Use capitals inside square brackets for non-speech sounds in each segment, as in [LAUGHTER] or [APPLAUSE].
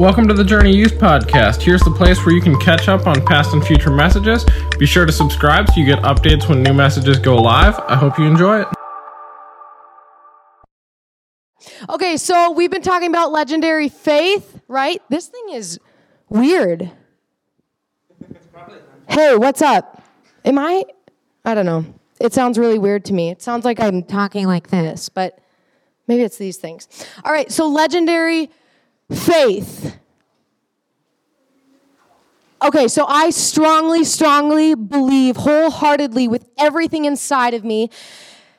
Welcome to the Journey Youth Podcast. Here's the place where you can catch up on past and future messages. Be sure to subscribe so you get updates when new messages go live. I hope you enjoy it. Okay, so we've been talking about legendary faith, right? This thing is weird. Hey, what's up? Am I? I don't know. It sounds really weird to me. It sounds like I'm talking like this, but maybe it's these things. All right, so legendary faith. Okay, so I strongly, strongly believe wholeheartedly with everything inside of me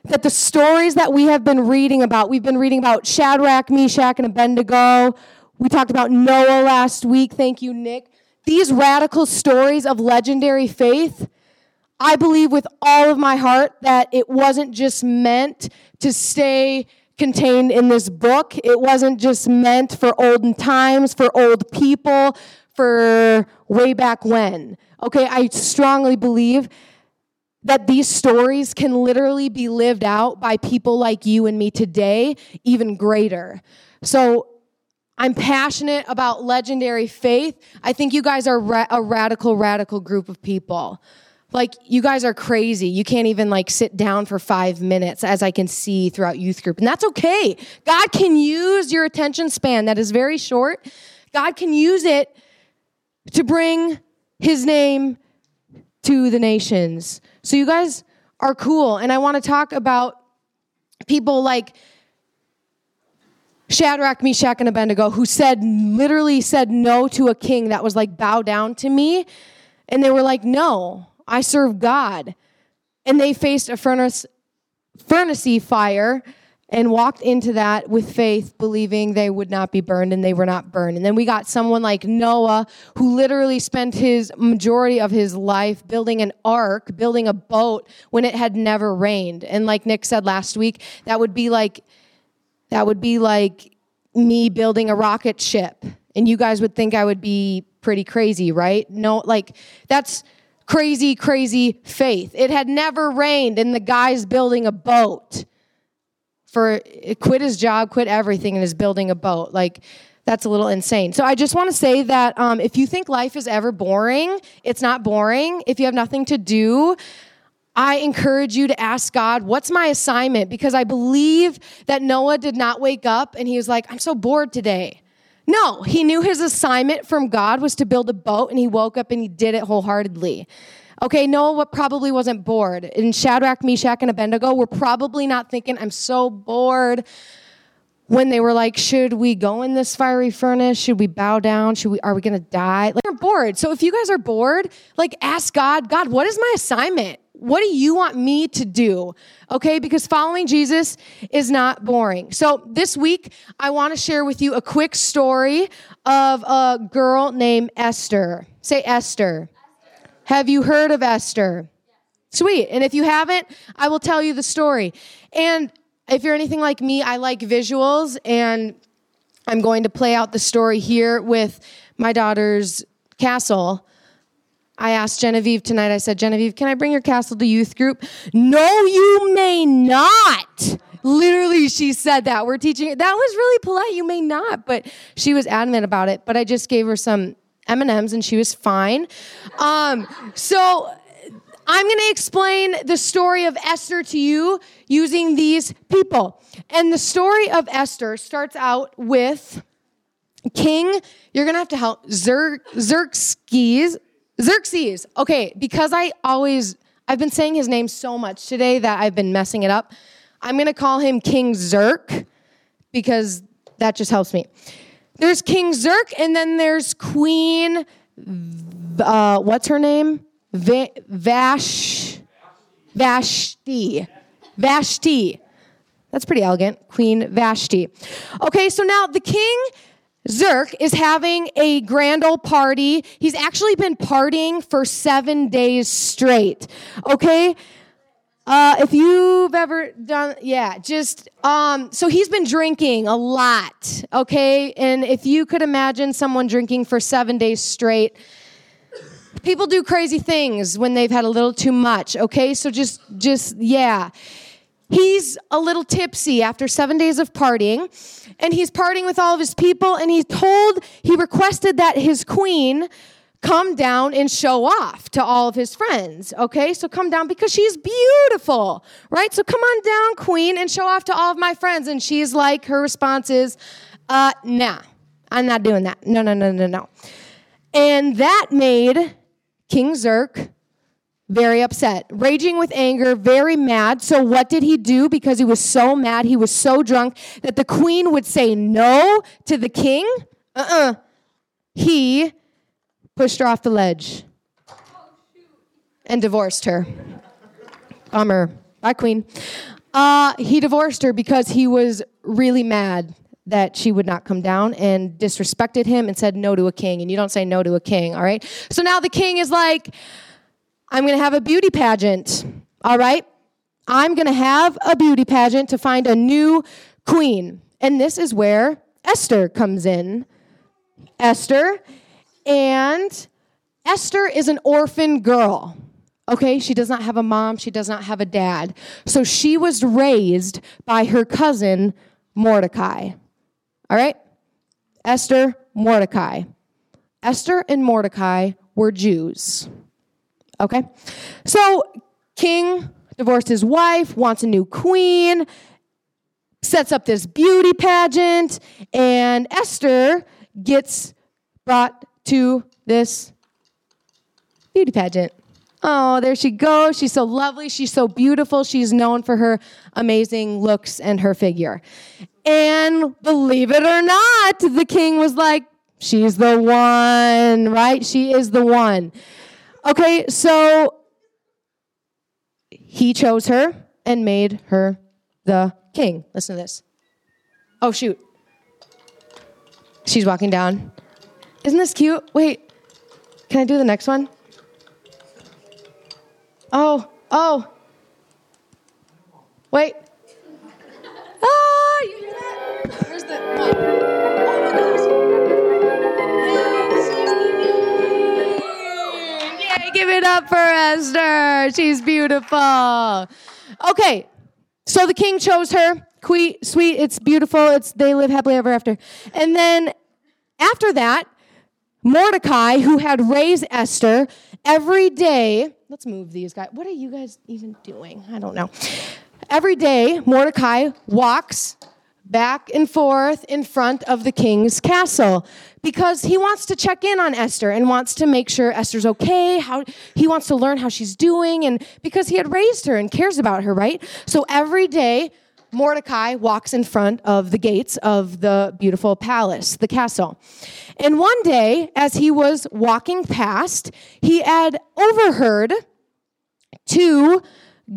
that the stories that we have been reading about, we've been reading about Shadrach, Meshach, and Abednego. We talked about Noah last week. Thank you, Nick. These radical stories of legendary faith, I believe with all of my heart that it wasn't just meant to stay contained in this book. It wasn't just meant for olden times, for old people, for way back when. Okay, I strongly believe that these stories can literally be lived out by people like you and me today, even greater. So I'm passionate about legendary faith. I think you guys are ra- a radical, radical group of people. Like, you guys are crazy. You can't even like sit down for five minutes, as I can see throughout youth group. And that's okay. God can use your attention span that is very short. God can use it to bring his name to the nations. So you guys are cool. And I want to talk about people like Shadrach, Meshach, and Abednego who said, literally said no to a king that was like, bow down to me. And they were like, no, I serve God. And they faced a furnace, furnace fire and walked into that with faith, believing they would not be burned, and they were not burned. And then we got someone like Noah, who literally spent his majority of his life building an ark, building a boat when it had never rained. And like Nick said last week, that would be like that would be like me building a rocket ship. And you guys would think I would be pretty crazy, right? No, like that's crazy, crazy faith. It had never rained, and the guy's building a boat for quit his job, quit everything, and is building a boat. Like, that's a little insane. So I just want to say that um, if you think life is ever boring, it's not boring. If you have nothing to do, I encourage you to ask God, what's my assignment? Because I believe that Noah did not wake up and he was like, I'm so bored today. No, he knew his assignment from God was to build a boat and he woke up and he did it wholeheartedly. Okay, Noah probably wasn't bored. And Shadrach, Meshach, and Abednego were probably not thinking, I'm so bored. When they were like, should we go in this fiery furnace? Should we bow down? Should we, are we gonna die? Like, you're bored. So if you guys are bored, like, ask God, God, what is my assignment? What do you want me to do? Okay, because following Jesus is not boring. So this week, I wanna share with you a quick story of a girl named Esther. Say Esther. Have you heard of Esther? Sweet. And if you haven't, I will tell you the story. And if you're anything like me, I like visuals, and I'm going to play out the story here with my daughter's castle. I asked Genevieve tonight, I said, Genevieve, can I bring your castle to youth group? No, you may not. Literally, she said that. We're teaching That was really polite. You may not, but she was adamant about it. But I just gave her some M&Ms and she was fine. Um, so I'm going to explain the story of Esther to you using these people. And the story of Esther starts out with King, you're going to have to help, Xer, Xerxes. Xerxes. Okay, because I always, I've been saying his name so much today that I've been messing it up. I'm going to call him King Zerk because that just helps me. There's King Zerk, and then there's Queen. Uh, what's her name? Va- Vash. Vashti. Vashti. That's pretty elegant. Queen Vashti. Okay, so now the king. Zerk is having a grand old party. He's actually been partying for seven days straight. Okay? Uh, if you've ever done, yeah, just, um, so he's been drinking a lot, okay? And if you could imagine someone drinking for seven days straight, people do crazy things when they've had a little too much, okay? So just, just, yeah. He's a little tipsy after seven days of partying, and he's partying with all of his people, and he told, he requested that his queen come down and show off to all of his friends. Okay, so come down because she's beautiful, right? So come on down, queen, and show off to all of my friends. And she's like, her response is, uh, nah, I'm not doing that. No, no, no, no, no. And that made King Zerk very upset, raging with anger, very mad. So, what did he do? Because he was so mad, he was so drunk that the queen would say no to the king. Uh uh-uh. uh He pushed her off the ledge and divorced her. Bummer. Bye, queen. Uh, he divorced her because he was really mad that she would not come down and disrespected him and said no to a king. And you don't say no to a king, all right? So now the king is like, I'm going to have a beauty pageant. All right? I'm going to have a beauty pageant to find a new queen. And this is where Esther comes in. Esther. And Esther is an orphan girl. Okay, she does not have a mom, she does not have a dad. So she was raised by her cousin Mordecai. All right? Esther, Mordecai. Esther and Mordecai were Jews. Okay? So, king divorced his wife, wants a new queen, sets up this beauty pageant, and Esther gets brought to this beauty pageant. Oh, there she goes. She's so lovely. She's so beautiful. She's known for her amazing looks and her figure. And believe it or not, the king was like, She's the one, right? She is the one. Okay, so he chose her and made her the king. Listen to this. Oh, shoot. She's walking down. Isn't this cute? Wait, can I do the next one? Oh, oh. Wait. Give it up for Esther. She's beautiful. Okay, so the king chose her. Sweet, sweet, it's beautiful. It's they live happily ever after. And then after that, Mordecai, who had raised Esther, every day, let's move these guys. What are you guys even doing? I don't know. Every day, Mordecai walks back and forth in front of the king's castle because he wants to check in on Esther and wants to make sure Esther's okay, how he wants to learn how she's doing and because he had raised her and cares about her, right? So every day Mordecai walks in front of the gates of the beautiful palace, the castle. And one day, as he was walking past, he had overheard two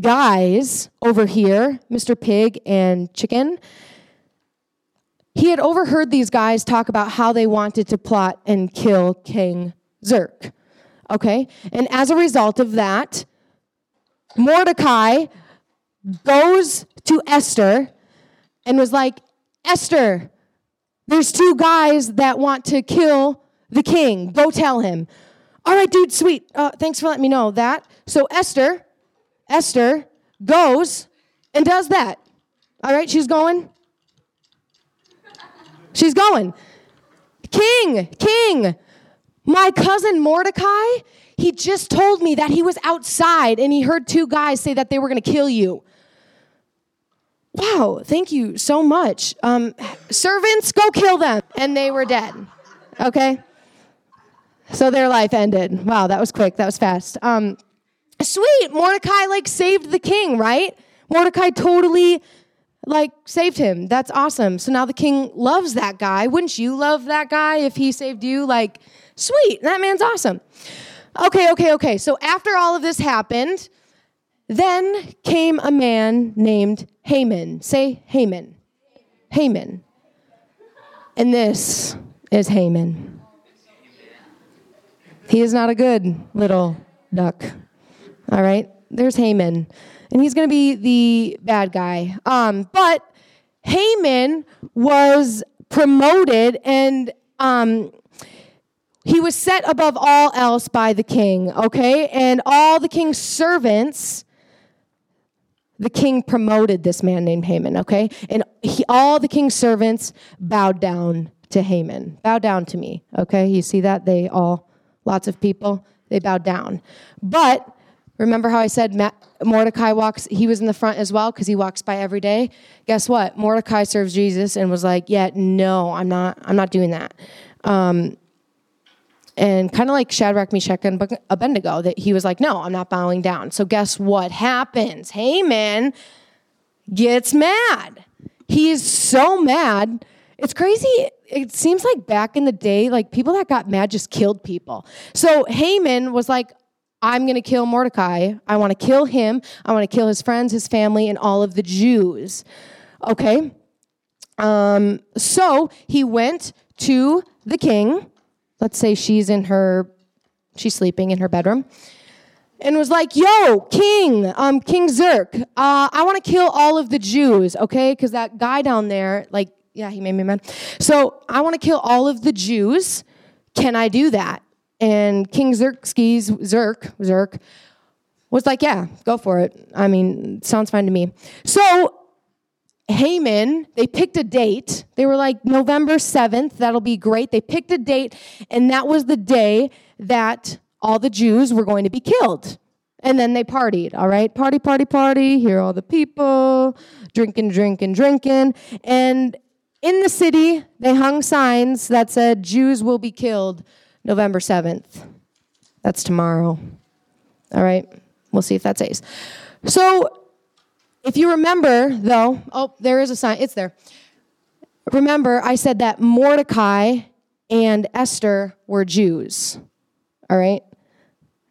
guys over here, Mr. Pig and Chicken. He had overheard these guys talk about how they wanted to plot and kill King Zerk. Okay? And as a result of that, Mordecai goes to Esther and was like, Esther, there's two guys that want to kill the king. Go tell him. All right, dude, sweet. Uh, thanks for letting me know that. So Esther, Esther goes and does that. All right, she's going. She's going. King, king, my cousin Mordecai, he just told me that he was outside and he heard two guys say that they were going to kill you wow, thank you so much. Um, servants, go kill them. And they were dead. Okay? So their life ended. Wow, that was quick. That was fast. Um, sweet. Mordecai, like, saved the king, right? Mordecai totally, like, saved him. That's awesome. So now the king loves that guy. Wouldn't you love that guy if he saved you? Like, sweet. That man's awesome. Okay, okay, okay. So after all of this happened, then came a man named Haman. Say Haman. Haman. And this is Haman. He is not a good little duck. All right? There's Haman. And he's going to be the bad guy. Um, but Haman was promoted and um, he was set above all else by the king, okay? And all the king's servants the king promoted this man named Haman, okay? And he, all the king's servants bowed down to Haman. Bow down to me, okay? You see that? They all, lots of people, they bowed down. But remember how I said Mordecai walks, he was in the front as well because he walks by every day? Guess what? Mordecai serves Jesus and was like, yeah, no, I'm not, I'm not doing that. Um, and kind of like Shadrach, Meshach, and Abednego, that he was like, no, I'm not bowing down. So guess what happens? Haman gets mad. He is so mad. It's crazy. It seems like back in the day, like people that got mad just killed people. So Haman was like, I'm going to kill Mordecai. I want to kill him. I want to kill his friends, his family, and all of the Jews. Okay? Um, so he went to the king let's say she's in her, she's sleeping in her bedroom, and was like, "Yo, King, um, King Zerk, uh, I want to kill all of the Jews, okay? Because that guy down there, like, yeah, he made me mad. So I want to kill all of the Jews. Can I do that?" And King Xerxes, Zerk, Zerk, was like, "Yeah, go for it. I mean, sounds fine to me." So Haman, they picked a date. They were like, November 7th, that'll be great. They picked a date, and that was the day that all the Jews were going to be killed. And then they partied, all right? Party, party, party. Here all the people drinking, drinking, drinking. And in the city, they hung signs that said, Jews will be killed November 7th. That's tomorrow. All right? We'll see if that stays. So if you remember, though, oh, there is a sign, it's there. Remember, I said that Mordecai and Esther were Jews. All right?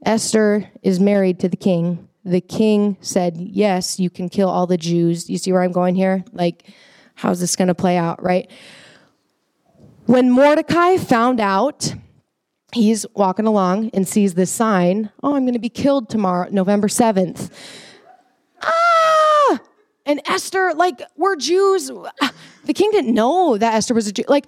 Esther is married to the king. The king said, Yes, you can kill all the Jews. You see where I'm going here? Like, how's this going to play out, right? When Mordecai found out, he's walking along and sees this sign, Oh, I'm going to be killed tomorrow, November 7th. ah And Esther, like, we're Jews. The king didn't know that Esther was a Jew. Like,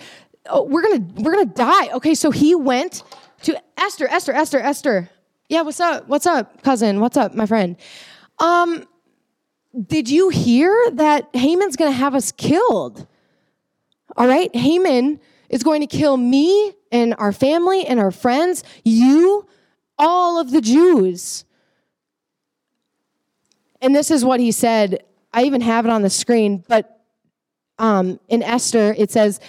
oh, we're gonna we're gonna die. Okay, so he went to Esther, Esther, Esther, Esther. Yeah, what's up? What's up, cousin? What's up, my friend? Um, did you hear that Haman's gonna have us killed? All right, Haman is going to kill me and our family and our friends, you, all of the Jews. And this is what he said I even have it on the screen, but um, in Esther, it says,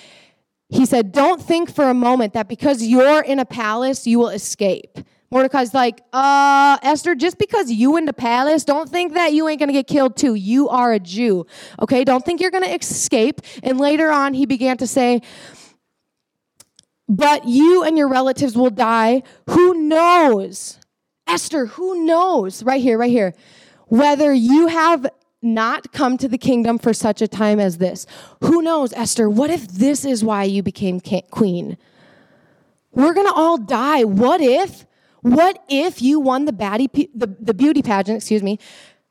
he said, Don't think for a moment that because you're in a palace, you will escape. Mordecai's like, uh, Esther, just because you in the palace, don't think that you ain't gonna get killed too. You are a Jew. Okay, don't think you're gonna escape. And later on, he began to say, But you and your relatives will die. Who knows? Esther, who knows? Right here, right here. Whether you have not come to the kingdom for such a time as this. Who knows, Esther? What if this is why you became queen? We're going to all die. What if? What if you won the, baddie, the, the beauty pageant, excuse me,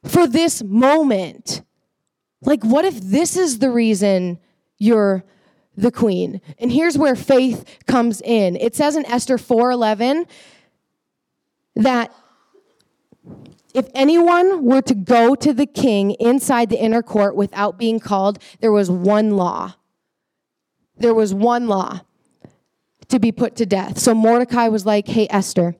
for this moment? Like, what if this is the reason you're the queen? And here's where faith comes in. It says in Esther 4:11 that if anyone were to go to the king inside the inner court without being called, there was one law. There was one law to be put to death. So Mordecai was like, Hey, Esther,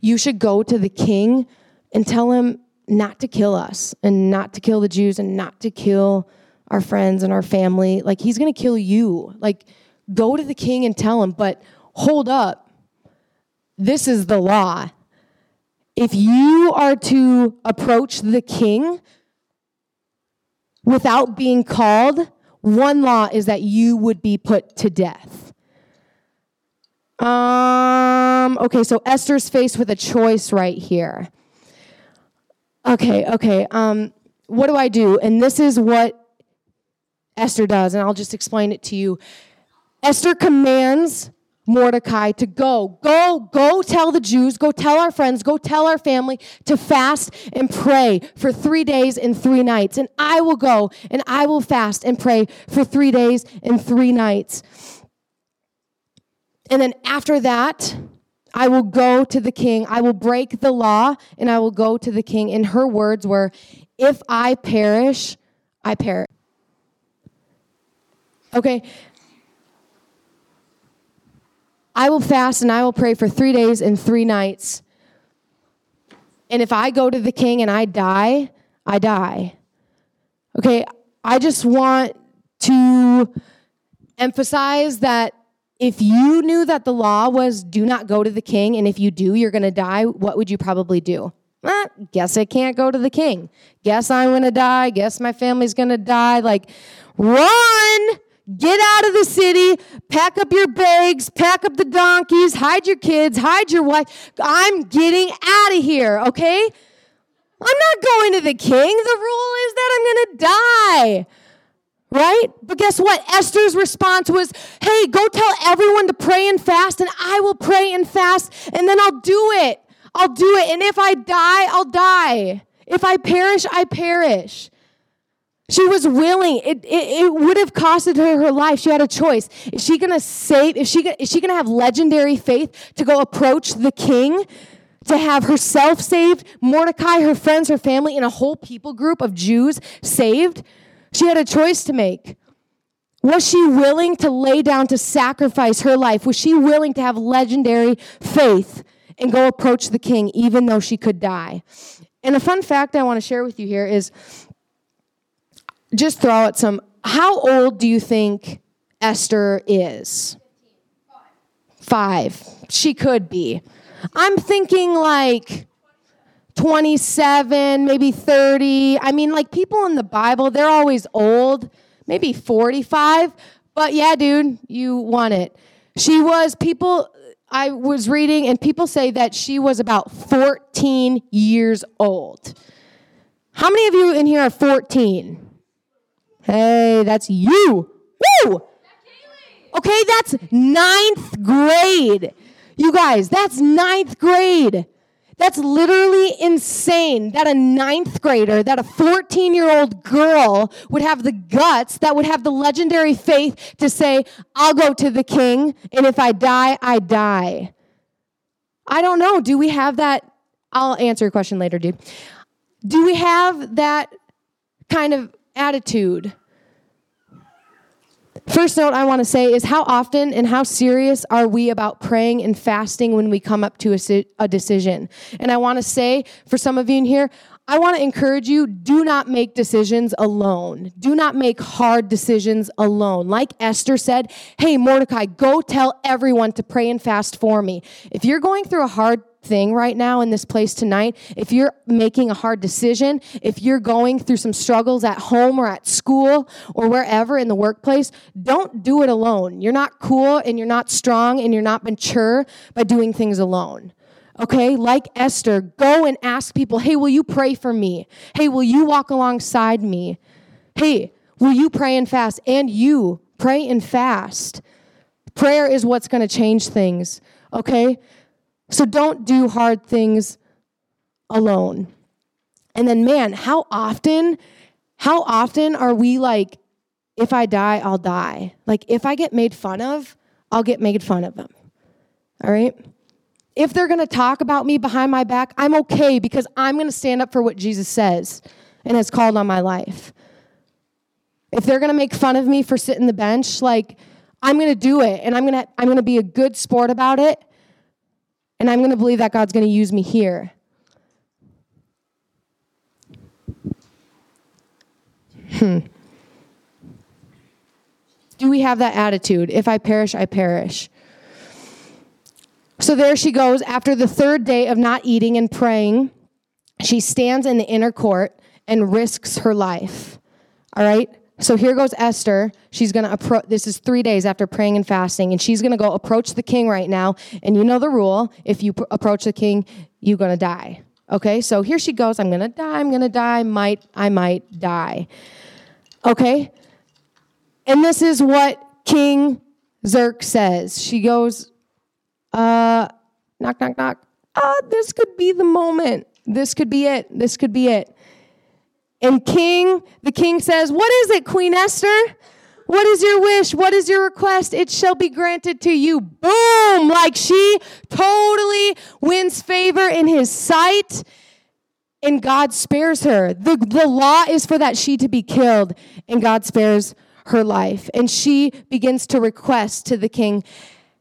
you should go to the king and tell him not to kill us and not to kill the Jews and not to kill our friends and our family. Like, he's going to kill you. Like, go to the king and tell him, but hold up. This is the law if you are to approach the king without being called, one law is that you would be put to death. Um, okay, so Esther's faced with a choice right here. Okay, okay. Um, what do I do? And this is what Esther does, and I'll just explain it to you. Esther commands Mordecai to go, go, go tell the Jews, go tell our friends, go tell our family to fast and pray for three days and three nights. And I will go and I will fast and pray for three days and three nights. And then after that, I will go to the king. I will break the law and I will go to the king. And her words were, If I perish, I perish. Okay. I will fast and I will pray for three days and three nights. And if I go to the king and I die, I die. Okay, I just want to emphasize that if you knew that the law was do not go to the king, and if you do, you're going to die, what would you probably do? Eh, guess I can't go to the king. Guess I'm going to die. Guess my family's going to die. Like, run! Get out of the city, pack up your bags, pack up the donkeys, hide your kids, hide your wife. I'm getting out of here, okay? I'm not going to the king. The rule is that I'm going to die. Right? But guess what? Esther's response was, hey, go tell everyone to pray and fast, and I will pray and fast, and then I'll do it. I'll do it. And if I die, I'll die. If I perish, I perish. She was willing. It, it, it, would have costed her her life. She had a choice. Is she going to save, is she, is she going to have legendary faith to go approach the king, to have herself saved, Mordecai, her friends, her family, and a whole people group of Jews saved? She had a choice to make. Was she willing to lay down to sacrifice her life? Was she willing to have legendary faith and go approach the king even though she could die? And a fun fact I want to share with you here is just throw out some. How old do you think Esther is? Five. She could be. I'm thinking like 27, maybe 30. I mean, like people in the Bible, they're always old, maybe 45. But yeah, dude, you won it. She was, people, I was reading, and people say that she was about 14 years old. How many of you in here are 14? Hey, that's you. Woo! Okay, that's ninth grade. You guys, that's ninth grade. That's literally insane that a ninth grader, that a 14 year old girl would have the guts, that would have the legendary faith to say, I'll go to the king, and if I die, I die. I don't know. Do we have that? I'll answer your question later, dude. Do we have that kind of attitude. First note I want to say is how often and how serious are we about praying and fasting when we come up to a, a decision? And I want to say for some of you in here, I want to encourage you do not make decisions alone. Do not make hard decisions alone. Like Esther said, hey, Mordecai, go tell everyone to pray and fast for me. If you're going through a hard thing right now in this place tonight, if you're making a hard decision, if you're going through some struggles at home or at school or wherever in the workplace, don't do it alone. You're not cool and you're not strong and you're not mature by doing things alone. Okay, like Esther, go and ask people, hey, will you pray for me? Hey, will you walk alongside me? Hey, will you pray and fast? And you pray and fast. Prayer is what's going to change things. Okay? So don't do hard things alone. And then, man, how often, how often are we like, if I die, I'll die? Like, if I get made fun of, I'll get made fun of them. All right? If they're to talk about me behind my back, I'm okay because I'm to stand up for what Jesus says and has called on my life. If they're to make fun of me for sitting the bench, like, I'm to do it and I'm to I'm to be a good sport about it and I'm going to believe that God's going to use me here. Hmm. Do we have that attitude? If I perish, I perish. So there she goes. After the third day of not eating and praying, she stands in the inner court and risks her life. All right? So here goes Esther. She's going to approach, this is three days after praying and fasting, and she's going to go approach the king right now. And you know the rule if you pr- approach the king, you're going to die. Okay, so here she goes. I'm going to die. I'm going to die. Might, I might die. Okay? And this is what King Zerk says. She goes, uh, knock, knock, knock. Ah, this could be the moment. This could be it. This could be it. And king, the king says, What is it, Queen Esther? What is your wish? What is your request? It shall be granted to you. Boom! Like she totally wins favor in his sight and God spares her. The, the law is for that she to be killed, and God spares her life. And she begins to request to the king,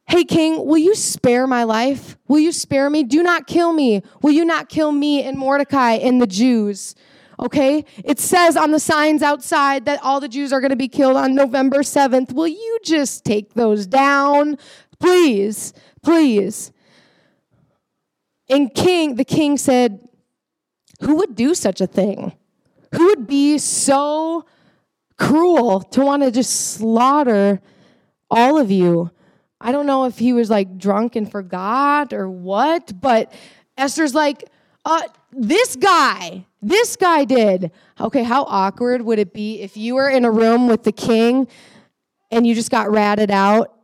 Hey, king, will you spare my life? Will you spare me? Do not kill me. Will you not kill me and Mordecai and the Jews? Okay? It says on the signs outside that all the Jews are going to be killed on November 7th. Will you just take those down? Please, please. And king, the king said, who would do such a thing? Who would be so cruel to want to just slaughter all of you? I don't know if he was like drunk and forgot or what, but Esther's like, uh, this guy, this guy did. Okay, how awkward would it be if you were in a room with the king and you just got ratted out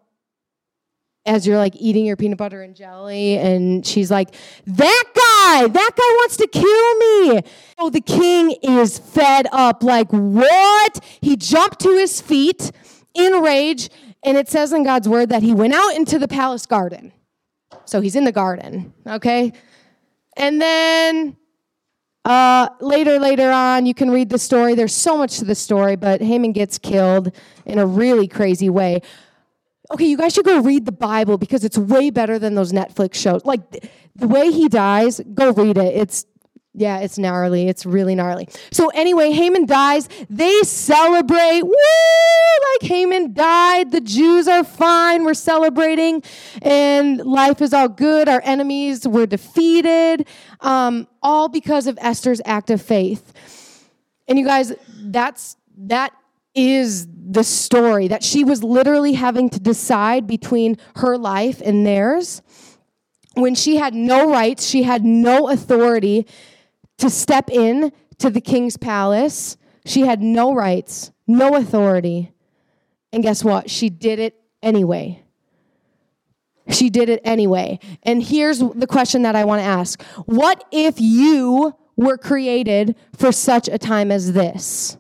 as you're like eating your peanut butter and jelly and she's like that guy! That guy wants to kill me! Oh the king is fed up like what? He jumped to his feet in rage and it says in god's word that he went out into the palace garden. So he's in the garden okay? And then uh, later, later on, you can read the story. There's so much to the story, but Haman gets killed in a really crazy way okay, you guys should go read the Bible because it's way better than those Netflix shows. Like the way he dies, go read it. It's yeah, it's gnarly. It's really gnarly. So anyway, Haman dies. They celebrate. Woo! Like Haman died. The Jews are fine. We're celebrating, and life is all good. Our enemies were defeated, um, all because of Esther's act of faith. And you guys, that's that is the story that she was literally having to decide between her life and theirs when she had no rights, she had no authority to step in to the king's palace. She had no rights, no authority. And guess what? She did it anyway. She did it anyway. And here's the question that I want to ask What if you were created for such a time as this?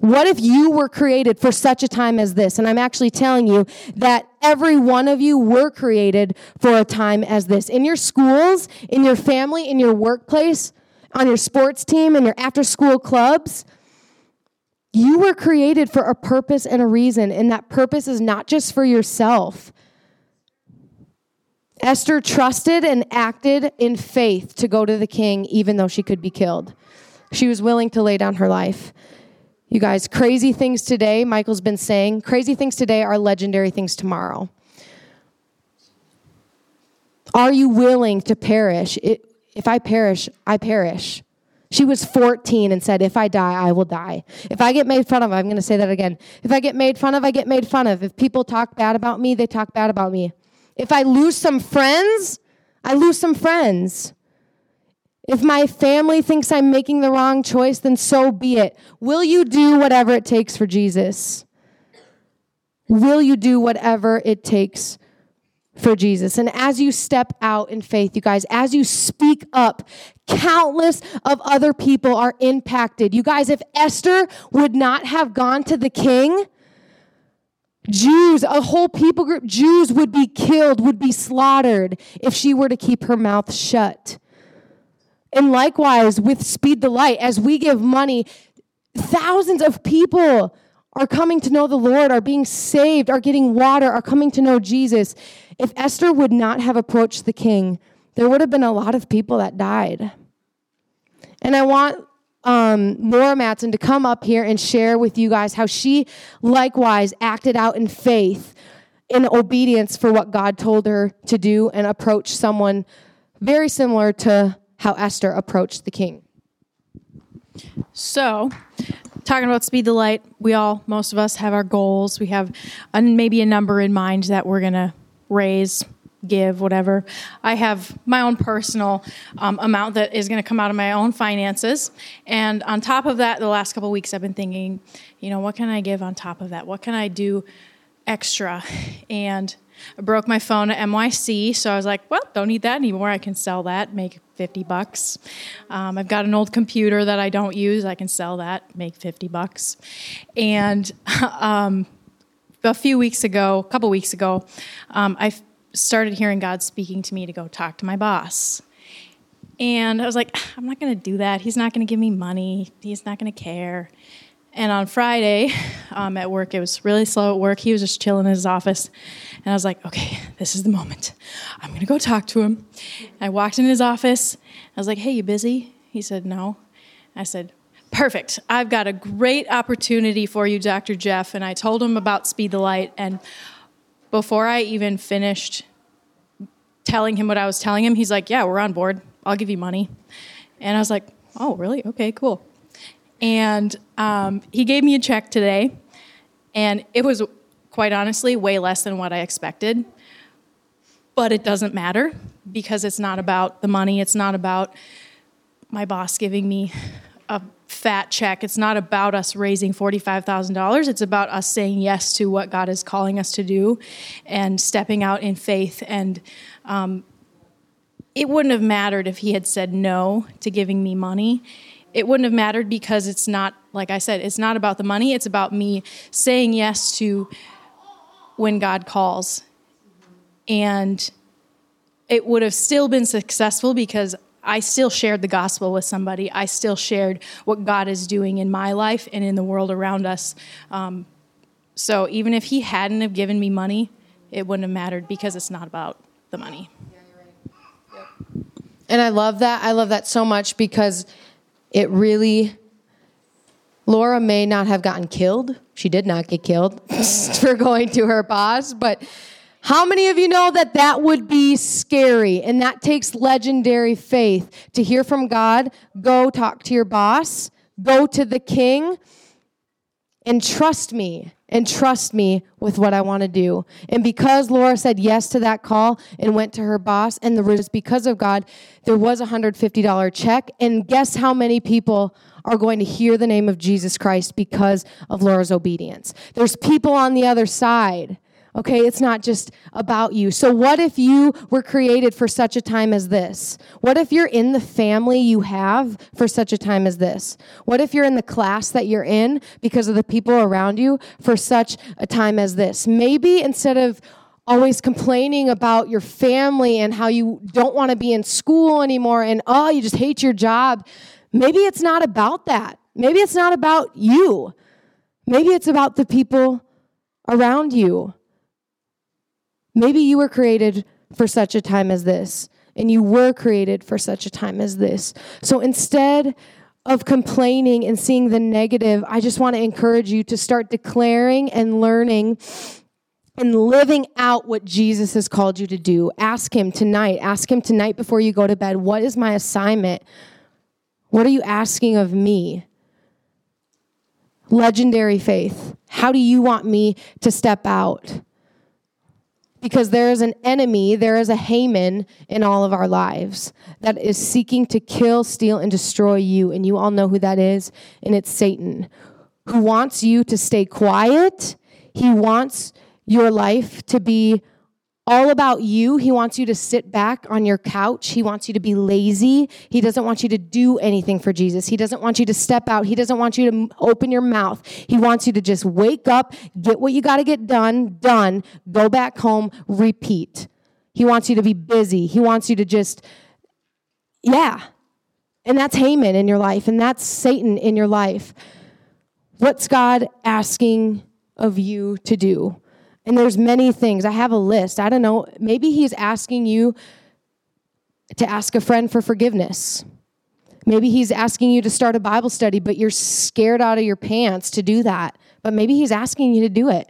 What if you were created for such a time as this? And I'm actually telling you that every one of you were created for a time as this. In your schools, in your family, in your workplace, on your sports team, in your after school clubs, you were created for a purpose and a reason. And that purpose is not just for yourself. Esther trusted and acted in faith to go to the king, even though she could be killed. She was willing to lay down her life. You guys, crazy things today, Michael's been saying, crazy things today are legendary things tomorrow. Are you willing to perish? It, if I perish, I perish. She was 14 and said, If I die, I will die. If I get made fun of, I'm going to say that again. If I get made fun of, I get made fun of. If people talk bad about me, they talk bad about me. If I lose some friends, I lose some friends. If my family thinks I'm making the wrong choice, then so be it. Will you do whatever it takes for Jesus? Will you do whatever it takes for Jesus? And as you step out in faith, you guys, as you speak up, countless of other people are impacted. You guys, if Esther would not have gone to the king, Jews, a whole people group, Jews would be killed, would be slaughtered if she were to keep her mouth shut. And likewise with Speed the Light, as we give money, thousands of people are coming to know the Lord, are being saved, are getting water, are coming to know Jesus. If Esther would not have approached the king, there would have been a lot of people that died. And I want um, Nora Matson to come up here and share with you guys how she likewise acted out in faith, in obedience for what God told her to do, and approach someone very similar to how Esther approached the king. So, talking about speed the light, we all, most of us, have our goals. We have a, maybe a number in mind that we're going to raise, give, whatever. I have my own personal um, amount that is going to come out of my own finances. And on top of that, the last couple weeks, I've been thinking, you know, what can I give on top of that? What can I do extra? And I broke my phone at NYC, so I was like, well, don't need that anymore. I can sell that, make 50 bucks. Um, I've got an old computer that I don't use. I can sell that, make 50 bucks. And [LAUGHS] um, a few weeks ago, a couple weeks ago, um, I started hearing God speaking to me to go talk to my boss. And I was like, I'm not going to do that. He's not going to give me money. He's not going to care. And on Friday [LAUGHS] um, at work, it was really slow at work. He was just chilling in his office. And I was like, okay, this is the moment. I'm going to go talk to him. I walked in his office. I was like, hey, you busy? He said, no. I said, perfect. I've got a great opportunity for you, Dr. Jeff. And I told him about Speed the Light. And before I even finished telling him what I was telling him, he's like, yeah, we're on board. I'll give you money. And I was like, oh, really? Okay, cool. And um, he gave me a check today, and it was quite honestly way less than what I expected. But it doesn't matter because it's not about the money. It's not about my boss giving me a fat check. It's not about us raising $45,000. It's about us saying yes to what God is calling us to do and stepping out in faith. And um, it wouldn't have mattered if he had said no to giving me money it wouldn't have mattered because it's not, like I said, it's not about the money. It's about me saying yes to when God calls. And it would have still been successful because I still shared the gospel with somebody. I still shared what God is doing in my life and in the world around us. Um, so even if He hadn't have given me money, it wouldn't have mattered because it's not about the money. And I love that. I love that so much because it really Laura may not have gotten killed. She did not get killed [LAUGHS] for going to her boss, but how many of you know that that would be scary and that takes legendary faith to hear from God? Go talk to your boss, go to the king, and trust me and trust me with what I want to do. And because Laura said yes to that call and went to her boss, and the was because of God, there was a $150 check. And guess how many people are going to hear the name of Jesus Christ because of Laura's obedience? There's people on the other side Okay, it's not just about you. So, what if you were created for such a time as this? What if you're in the family you have for such a time as this? What if you're in the class that you're in because of the people around you for such a time as this? Maybe instead of always complaining about your family and how you don't want to be in school anymore and oh, you just hate your job, maybe it's not about that. Maybe it's not about you. Maybe it's about the people around you. Maybe you were created for such a time as this, and you were created for such a time as this. So instead of complaining and seeing the negative, I just want to encourage you to start declaring and learning and living out what Jesus has called you to do. Ask Him tonight. Ask Him tonight before you go to bed what is my assignment? What are you asking of me? Legendary faith. How do you want me to step out? Because there is an enemy, there is a Haman in all of our lives that is seeking to kill, steal, and destroy you. And you all know who that is, and it's Satan, who wants you to stay quiet. He wants your life to be all about you. He wants you to sit back on your couch. He wants you to be lazy. He doesn't want you to do anything for Jesus. He doesn't want you to step out. He doesn't want you to open your mouth. He wants you to just wake up, get what you got to get done, done, go back home, repeat. He wants you to be busy. He wants you to just, yeah. And that's Haman in your life, and that's Satan in your life. What's God asking of you to do? And there's many things. I have a list. I don't know. Maybe he's asking you to ask a friend for forgiveness. Maybe he's asking you to start a Bible study, but you're scared out of your pants to do that. But maybe he's asking you to do it.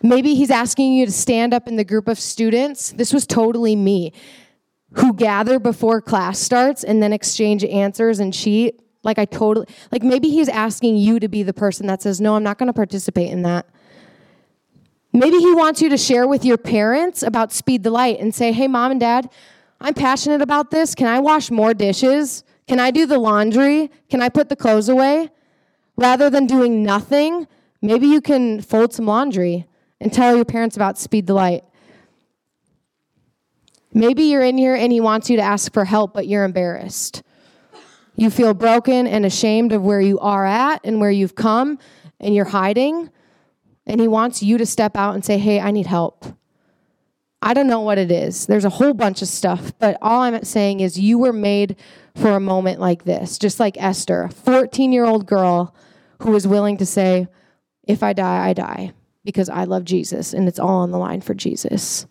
Maybe he's asking you to stand up in the group of students. This was totally me who gather before class starts and then exchange answers and cheat. Like, I totally, like, maybe he's asking you to be the person that says, No, I'm not going to participate in that. Maybe he wants you to share with your parents about Speed the Light and say, hey, mom and dad, I'm passionate about this. Can I wash more dishes? Can I do the laundry? Can I put the clothes away? Rather than doing nothing, maybe you can fold some laundry and tell your parents about Speed the Light. Maybe you're in here and he wants you to ask for help, but you're embarrassed. You feel broken and ashamed of where you are at and where you've come, and you're hiding. And he wants you to step out and say, Hey, I need help. I don't know what it is. There's a whole bunch of stuff, but all I'm saying is you were made for a moment like this, just like Esther, a 14 year old girl who was willing to say, If I die, I die because I love Jesus and it's all on the line for Jesus.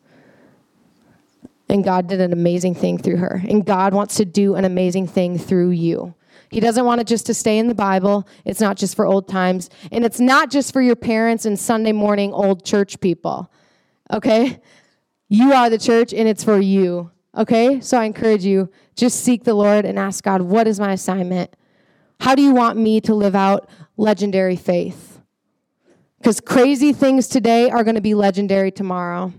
And God did an amazing thing through her. And God wants to do an amazing thing through you. He doesn't want it just to stay in the Bible. It's not just for old times. And it's not just for your parents and Sunday morning old church people. Okay? You are the church and it's for you. Okay? So I encourage you just seek the Lord and ask God, what is my assignment? How do you want me to live out legendary faith? Because crazy things today are going to be legendary tomorrow.